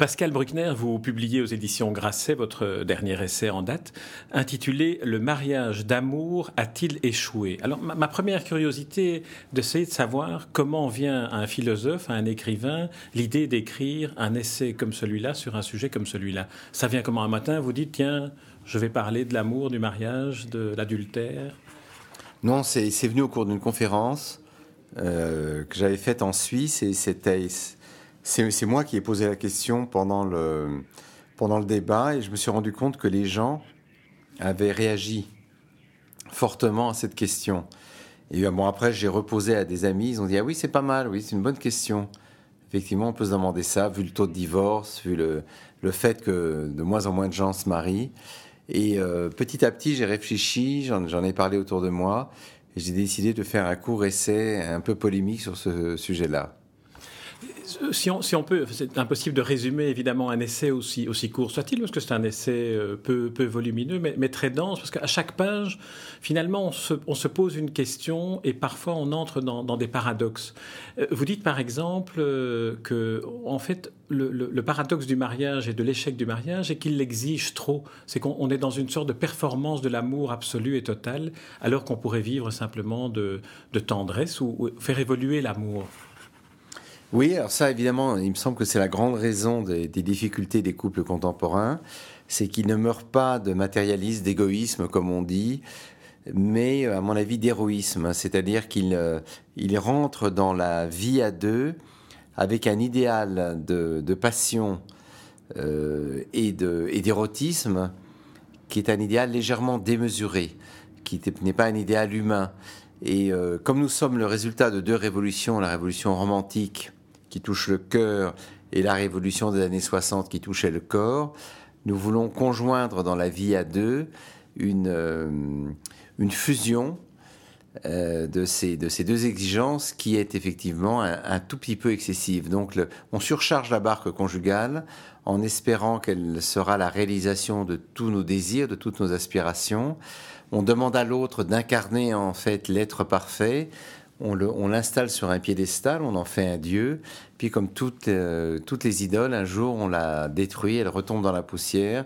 Pascal Bruckner, vous publiez aux éditions Grasset votre dernier essai en date, intitulé Le mariage d'amour a-t-il échoué? Alors, ma, première curiosité d'essayer de savoir comment vient à un philosophe, à un écrivain, l'idée d'écrire un essai comme celui-là sur un sujet comme celui-là. Ça vient comment? Un matin, vous dites, tiens, je vais parler de l'amour, du mariage, de l'adultère? Non, c'est venu au cours d'une conférence euh, que j'avais faite en Suisse et c'était c'est moi qui ai posé la question pendant le, pendant le débat et je me suis rendu compte que les gens avaient réagi fortement à cette question. Et bon, après, j'ai reposé à des amis, ils ont dit Ah oui, c'est pas mal, oui, c'est une bonne question. Effectivement, on peut se demander ça, vu le taux de divorce, vu le, le fait que de moins en moins de gens se marient. Et euh, petit à petit, j'ai réfléchi, j'en ai parlé autour de moi, et j'ai décidé de faire un court essai un peu polémique sur ce sujet-là si on, peut, c'est impossible de résumer évidemment un essai aussi, court soit-il, parce que c'est un essai euh, peu, peu volumineux, mais, très dense, parce qu'à chaque page, finalement, on se, pose une question et parfois on entre dans, des paradoxes. Euh, vous dites par exemple euh, que, en fait, le, paradoxe du mariage et de l'échec du mariage est qu'il l'exige trop. C'est qu'on est dans une sorte de performance de l'amour absolu et total, alors qu'on pourrait vivre simplement de, tendresse ou faire évoluer l'amour. Oui, alors ça, évidemment, il me semble que c'est la grande raison des, difficultés des couples contemporains, c'est qu'ils ne meurent pas de matérialisme, d'égoïsme, comme on dit, mais, à mon avis, d'héroïsme. C'est-à-dire qu'ils euh, rentrent dans la vie à deux avec un idéal de, passion euh, et d'érotisme qui est un idéal légèrement démesuré, qui n'est pas un idéal humain. Et euh, comme nous sommes le résultat de deux révolutions, la révolution romantique qui touche le cœur et la révolution des années 60 qui touchait le corps, nous voulons conjoindre dans la vie à deux une, euh, une fusion euh, de, ces, de ces deux exigences qui est effectivement un, tout petit peu excessive. Donc on surcharge la barque conjugale en espérant qu'elle sera la réalisation de tous nos désirs, de toutes nos aspirations. On demande à l'autre d'incarner en fait l'être parfait on l'installe sur un piédestal, on en fait un dieu, puis comme toutes, euh, toutes les idoles, un jour on la détruit, elle retombe dans la poussière,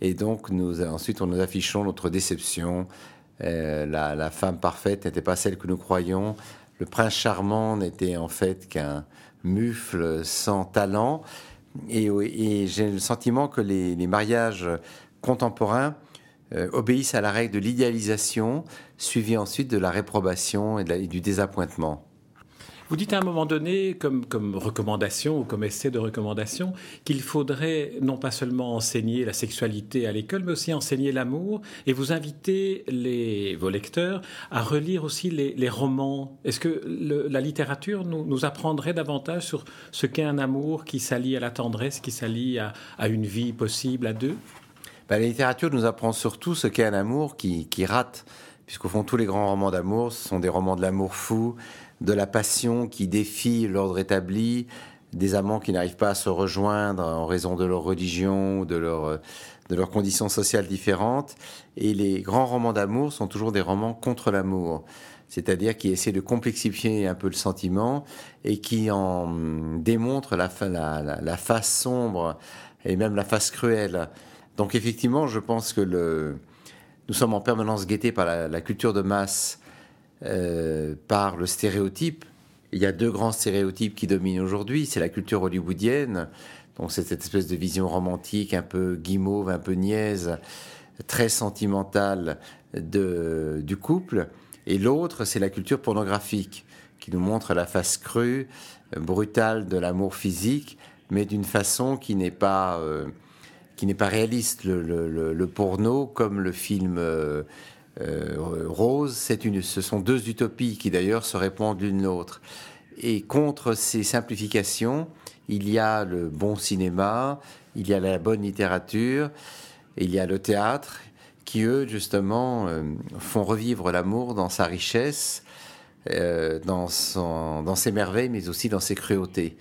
et donc nous, ensuite on nous affichons notre déception. Euh, la, femme parfaite n'était pas celle que nous croyions, le prince charmant n'était en fait qu'un mufle sans talent, et, j'ai le sentiment que les mariages contemporains euh, obéissent à la règle de l'idéalisation, suivie ensuite de la réprobation et, du désappointement. Vous dites à un moment donné, comme, recommandation ou comme essai de recommandation, qu'il faudrait non pas seulement enseigner la sexualité à l'école, mais aussi enseigner l'amour, et vous invitez les, vos lecteurs à relire aussi les, romans. Est-ce que la littérature nous, apprendrait davantage sur ce qu'est un amour qui s'allie à la tendresse, qui s'allie à une vie possible à deux? Bah, la littérature nous apprend surtout ce qu'est un amour qui, qui rate, puisqu'au fond, tous les grands romans d'amour, sont des romans de l'amour fou, de la passion qui défie l'ordre établi, des amants qui n'arrivent pas à se rejoindre en raison de leur religion de de leurs conditions sociales différentes. Et les grands romans d'amour sont toujours des romans contre l'amour, c'est-à-dire qui essaient de complexifier un peu le sentiment et qui en démontrent la face sombre et même la face cruelle donc effectivement, je pense que nous sommes en permanence guettés par la, culture de masse, euh, par le stéréotype. Il y a deux grands stéréotypes qui dominent aujourd'hui. C'est la culture hollywoodienne, donc c'est cette espèce de vision romantique, un peu guimauve, un peu niaise, très sentimentale du couple. Et l'autre, c'est la culture pornographique, qui nous montre la face crue, brutale de l'amour physique, mais d'une façon qui n'est pas... Euh, qui n'est pas réaliste. Le, porno, comme le film euh, euh, Rose, une, ce sont deux utopies qui d'ailleurs se répondent l'une l'autre. Et contre ces simplifications, il y a le bon cinéma, il y a la bonne littérature, il y a le théâtre, qui eux, justement, euh, font revivre l'amour dans sa richesse, dans, son, dans ses merveilles, mais aussi dans ses cruautés.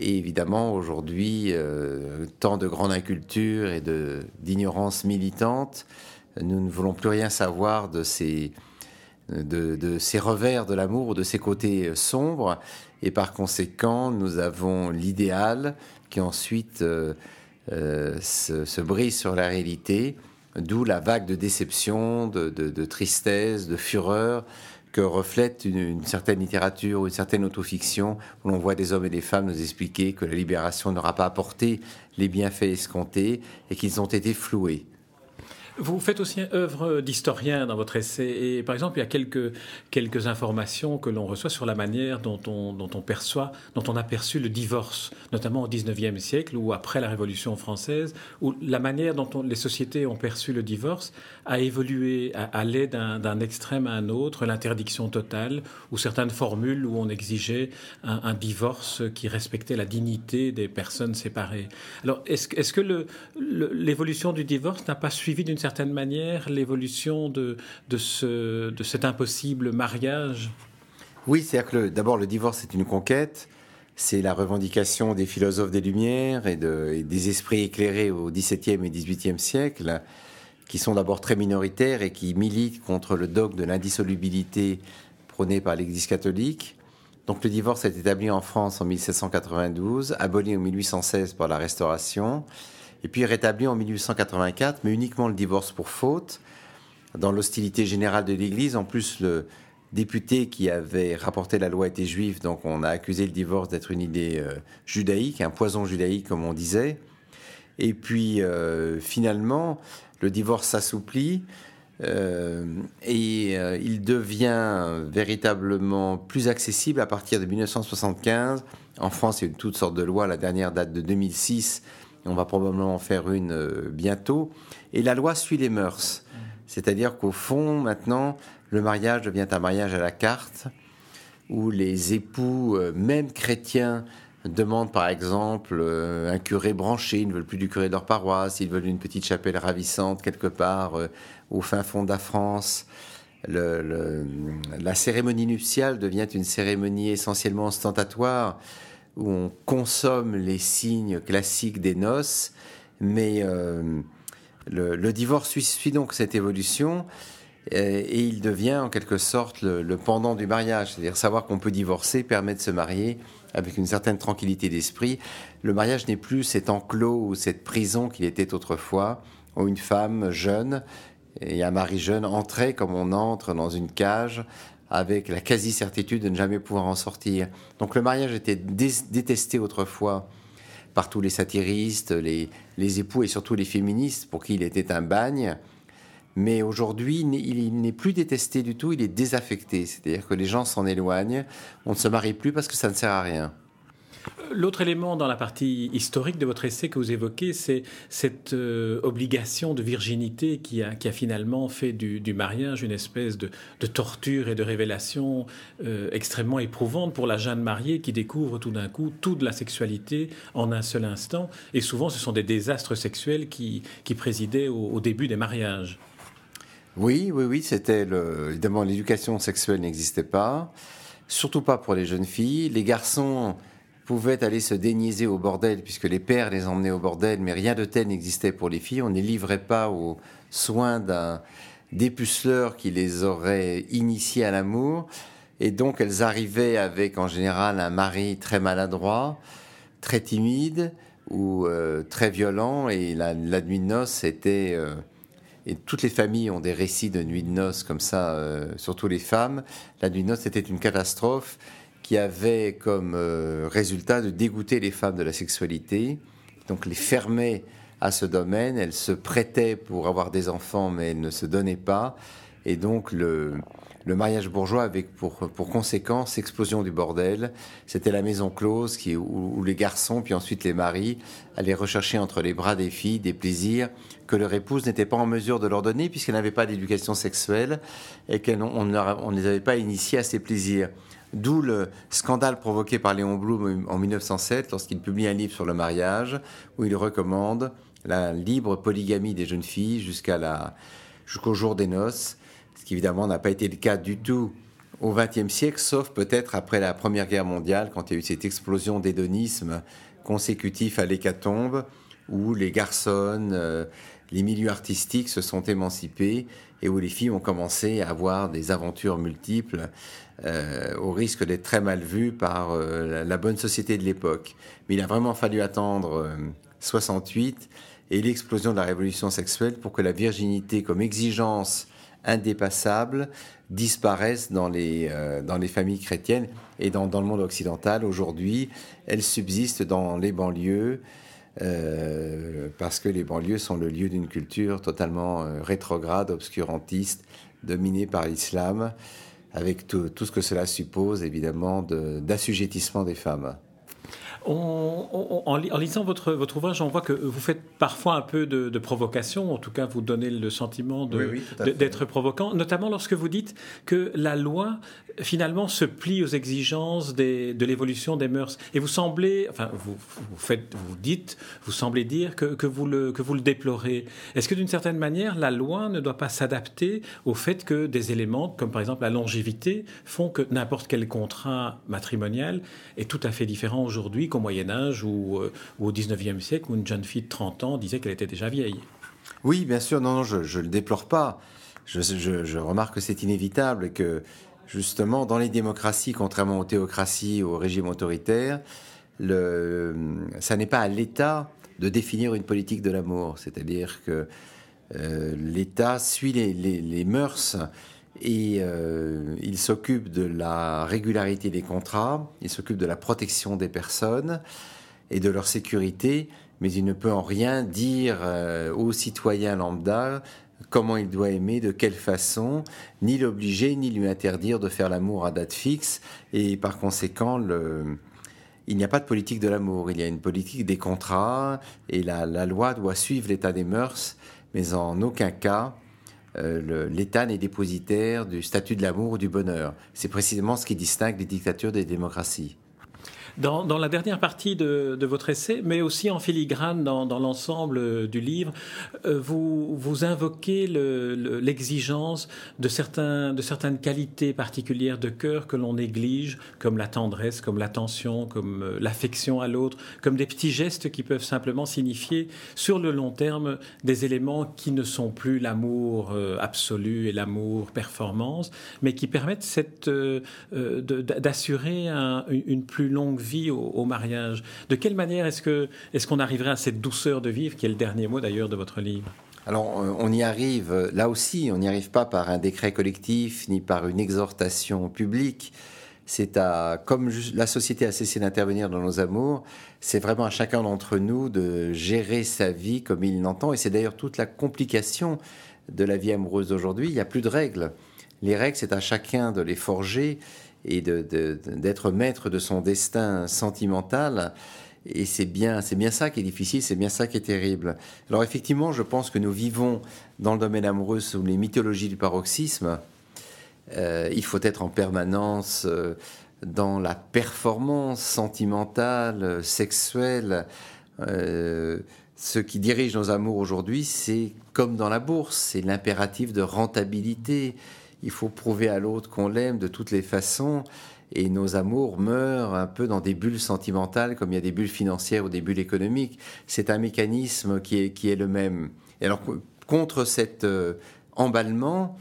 Et évidemment, aujourd'hui, euh, tant de grande inculture et d'ignorance militante, nous ne voulons plus rien savoir de ces, revers de l'amour, de ces côtés sombres. Et par conséquent, nous avons l'idéal qui ensuite euh, euh, se, brise sur la réalité, d'où la vague de déception, de, tristesse, de fureur reflète une, certaine littérature ou une certaine autofiction où l'on voit des hommes et des femmes nous expliquer que la libération n'aura pas apporté les bienfaits escomptés et qu'ils ont été floués. Vous faites aussi œuvre d'historien dans votre essai. Et par exemple, il y a quelques, quelques informations que l'on reçoit sur la manière dont on, dont on perçoit, dont on a perçu le divorce, notamment au XIXe siècle ou après la Révolution française, où la manière dont les sociétés ont perçu le divorce a évolué, à aller d'un extrême à un autre, l'interdiction totale, ou certaines formules où on exigeait un, divorce qui respectait la dignité des personnes séparées. Alors, est-ce est que l'évolution du divorce n'a pas suivi d'une certaine certaine manière l'évolution de, de, ce, de cet impossible mariage? Oui, c'est-à-dire que d'abord le divorce est une conquête, c'est la revendication des philosophes des Lumières et, de, des esprits éclairés au XVIIe et XVIIIe siècle, qui sont d'abord très minoritaires et qui militent contre le dogme de l'indissolubilité prôné par l'Église catholique. Donc le divorce est établi en France en 1792, aboli en 1816 par la Restauration et puis rétabli en 1884, mais uniquement le divorce pour faute. Dans l'hostilité générale de l'Église, en plus, le député qui avait rapporté la loi était juif, donc on a accusé le divorce d'être une idée euh, judaïque, un poison judaïque, comme on disait. Et puis, euh, finalement, le divorce s'assouplit. Euh, et il devient véritablement plus accessible à partir de 1975. En France, il y a eu toutes sortes de lois. La dernière date de 2006 on va probablement en faire une euh, bientôt. Et la loi suit les mœurs. C'est-à-dire qu'au fond, maintenant, le mariage devient un mariage à la carte, où les époux, euh, même chrétiens, demandent par exemple euh, un curé branché, ils ne veulent plus du curé de leur paroisse, ils veulent une petite chapelle ravissante quelque part au fin fond de la France. la cérémonie nuptiale devient une cérémonie essentiellement ostentatoire où on consomme les signes classiques des noces, mais euh, le, divorce suit, donc cette évolution euh, et, il devient en quelque sorte le, pendant du mariage, c'est-à-dire savoir qu'on peut divorcer permet de se marier avec une certaine tranquillité d'esprit. Le mariage n'est plus cet enclos ou cette prison qu'il était autrefois, où une femme jeune et un mari jeune entraient comme on entre dans une cage avec la quasi-certitude de ne jamais pouvoir en sortir. Donc le mariage était détesté autrefois par tous les satiristes, les, les, époux et surtout les féministes pour qui il était un bagne. Mais aujourd'hui, il n'est plus détesté du tout, il est désaffecté. C'est-à-dire que les gens s'en éloignent, on ne se marie plus parce que ça ne sert à rien. L'autre élément dans la partie historique de votre essai que vous évoquez, c'est cette euh, obligation de virginité qui a, finalement fait du, mariage une espèce de, torture et de révélation euh, extrêmement éprouvante pour la jeune mariée qui découvre tout d'un coup toute la sexualité en un seul instant. Et souvent, ce sont des désastres sexuels qui, présidaient au, début des mariages. Oui, oui, oui, c'était évidemment l'éducation sexuelle n'existait pas, surtout pas pour les jeunes filles. Les garçons pouvaient aller se déniaiser au bordel, puisque les pères les emmenaient au bordel, mais rien de tel n'existait pour les filles. On ne les livrait pas aux soins d'un dépuceleur qui les aurait initiées à l'amour. Et donc elles arrivaient avec en général un mari très maladroit, très timide ou euh, très violent. Et la, nuit de noces était... Euh, et toutes les familles ont des récits de nuit de noces comme ça, euh, surtout les femmes. La nuit de noces était une catastrophe qui avait comme euh, résultat de dégoûter les femmes de la sexualité, donc les fermer à ce domaine. Elles se prêtaient pour avoir des enfants, mais elles ne se donnaient pas. Et donc le, mariage bourgeois avec pour, conséquence explosion du bordel. C'était la maison close où, les garçons, puis ensuite les maris, allaient rechercher entre les bras des filles des plaisirs que leur épouse n'était pas en mesure de leur donner puisqu'elle n'avait pas d'éducation sexuelle et qu'on on ne les avait pas initiés à ces plaisirs. D'où le scandale provoqué par Léon Blum en 1907 lorsqu'il publie un livre sur le mariage où il recommande la libre polygamie des jeunes filles jusqu'au jour des noces, ce qui évidemment n'a pas été le cas du tout au XXe siècle, sauf peut-être après la Première Guerre mondiale, quand il y a eu cette explosion d'hédonisme consécutif à l'hécatombe, où les garçons, euh, les milieux artistiques se sont émancipés et où les filles ont commencé à avoir des aventures multiples euh, au risque d'être très mal vues par euh, la, bonne société de l'époque. Mais il a vraiment fallu attendre 68 et l'explosion de la révolution sexuelle pour que la virginité comme exigence indépassable disparaissent dans les, euh, dans les familles chrétiennes et dans, dans le monde occidental. Aujourd'hui, elles subsistent dans les banlieues euh, parce que les banlieues sont le lieu d'une culture totalement euh, rétrograde, obscurantiste, dominée par l'islam, avec tout, tout, ce que cela suppose évidemment d'assujettissement des femmes en, lisant votre, votre ouvrage, on voit que vous faites parfois un peu de, provocation, en tout cas vous donnez le sentiment d'être provocant, notamment lorsque vous dites que la loi finalement se plie aux exigences de l'évolution des mœurs. Et vous semblez, enfin vous, faites, vous dites, vous semblez dire que, vous, le, que vous le déplorez. Est-ce que d'une certaine manière, la loi ne doit pas s'adapter au fait que des éléments, comme par exemple la longévité, font que n'importe quel contrat matrimonial est tout à fait différent aujourd'hui au Moyen Âge ou, euh, au 19e siècle une jeune fille de 30 ans disait qu'elle était déjà vieille. Oui, bien sûr, non, non je ne le déplore pas. Je, remarque que c'est inévitable que justement dans les démocraties, contrairement aux théocraties, aux régimes autoritaires, le, ça n'est pas à l'État de définir une politique de l'amour. C'est-à-dire que euh, l'État suit les, les, mœurs et euh, il s'occupe de la régularité des contrats, il s'occupe de la protection des personnes et de leur sécurité, mais il ne peut en rien dire euh, aux citoyens lambda comment il doit aimer, de quelle façon, ni l'obliger, ni lui interdire de faire l'amour à date fixe, et par conséquent, il n'y a pas de politique de l'amour, il y a une politique des contrats, et la loi doit suivre l'état des mœurs, mais en aucun cas euh, l'État n'est dépositaire du statut de l'amour ou du bonheur. C'est précisément ce qui distingue les dictatures des démocraties. Dans, la dernière partie de, votre essai, mais aussi en filigrane dans, l'ensemble du livre, euh, vous, invoquez l'exigence de, certaines qualités particulières de cœur que l'on néglige, comme la tendresse, comme l'attention, comme euh, l'affection à l'autre, comme des petits gestes qui peuvent simplement signifier sur le long terme des éléments qui ne sont plus l'amour euh, absolu et l'amour performance, mais qui permettent d'assurer une plus longue vie vie au, mariage. De quelle manière est-ce qu'on arriverait à cette douceur de vivre, qui est le dernier mot d'ailleurs de votre livre? Alors, euh, on y arrive, là aussi, on n'y arrive pas par un décret collectif ni par une exhortation publique. C'est à, comme la société a cessé d'intervenir dans nos amours, c'est vraiment à chacun d'entre nous de gérer sa vie comme il l'entend. Et c'est d'ailleurs toute la complication de la vie amoureuse d'aujourd'hui. Il n'y a plus de règles. Les règles, c'est à chacun de les forger et d'être maître de son destin sentimental. Et c'est bien, bien ça qui est difficile, c'est bien ça qui est terrible. Alors effectivement, je pense que nous vivons dans le domaine amoureux sous les mythologies du paroxysme. Euh, il faut être en permanence euh, dans la performance sentimentale, sexuelle. Euh, ce qui dirige nos amours aujourd'hui, c'est comme dans la bourse, c'est l'impératif de rentabilité, il faut prouver à l'autre qu'on l'aime de toutes les façons. Et nos amours meurent un peu dans des bulles sentimentales, comme il y a des bulles financières ou des bulles économiques. C'est un mécanisme qui est, qui est le même. Et alors, contre cet euh, emballement,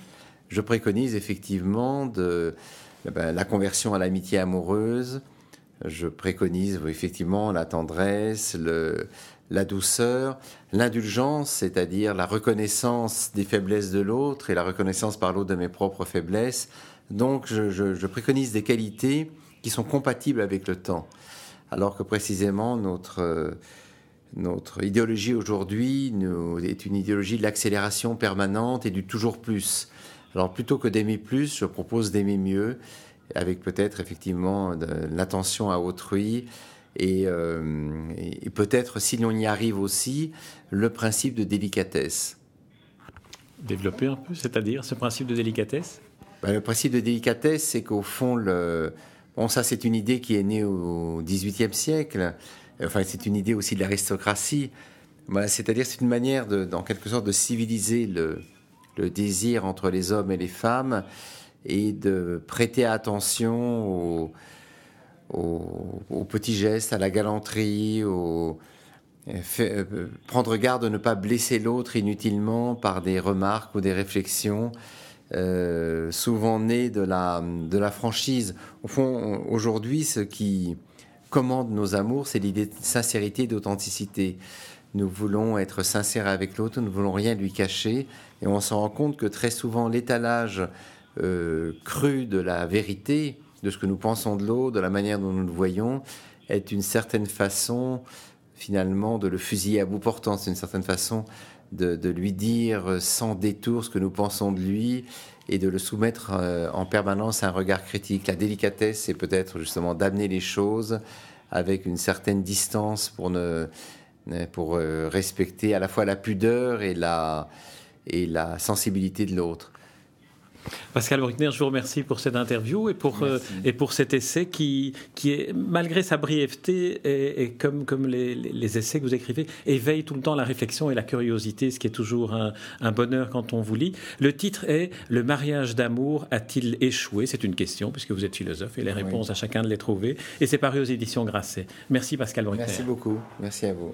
je préconise effectivement de, eh ben, la conversion à l'amitié amoureuse. Je préconise effectivement la tendresse, le, la douceur, l'indulgence, c'est-à-dire la reconnaissance des faiblesses de l'autre et la reconnaissance par l'autre de mes propres faiblesses. Donc je, préconise des qualités qui sont compatibles avec le temps. Alors que précisément notre, notre idéologie aujourd'hui est une idéologie de l'accélération permanente et du toujours plus. Alors plutôt que d'aimer plus, je propose d'aimer mieux, avec peut-être effectivement l'attention à autrui, euh, et, peut-être, si l'on y arrive aussi, le principe de délicatesse. Développer un peu, c'est-à-dire ce principe de délicatesse? Ben, Le principe de délicatesse, c'est qu'au fond, le... bon, ça c'est une idée qui est née au XVIIIe siècle, enfin c'est une idée aussi de l'aristocratie, ben, c'est-à-dire c'est une manière, de, en quelque sorte, de civiliser le, le désir entre les hommes et les femmes et de prêter attention aux, petits gestes, à la galanterie, au, euh, prendre garde de ne pas blesser l'autre inutilement par des remarques ou des réflexions. Euh, souvent nées de la, de la franchise. Au fond, aujourd'hui, ce qui commande nos amours, c'est l'idée de sincérité et d'authenticité. Nous voulons être sincères avec l'autre, nous ne voulons rien lui cacher, et on s'en rend compte que très souvent l'étalage euh, cru de la vérité, de ce que nous pensons de l'autre, de la manière dont nous le voyons, est une certaine façon finalement de le fusiller à bout portant. C'est une certaine façon de, lui dire sans détour ce que nous pensons de lui et de le soumettre euh, en permanence à un regard critique. La délicatesse, c'est peut-être justement d'amener les choses avec une certaine distance pour, ne, pour euh, respecter à la fois la pudeur et la, et la sensibilité de l'autre. Pascal Bruckner, je vous remercie pour cette interview et pour, euh, et pour cet essai qui, qui est, malgré sa brièveté, et, comme, comme les, les, essais que vous écrivez, éveille tout le temps la réflexion et la curiosité, ce qui est toujours un, un bonheur quand on vous lit. Le titre est Le mariage d'amour a-t-il échoué? C'est une question, puisque vous êtes philosophe, et les réponses à chacun de les trouver. Et c'est paru aux éditions Grasset. Merci Pascal Bruckner. Merci beaucoup. Merci à vous.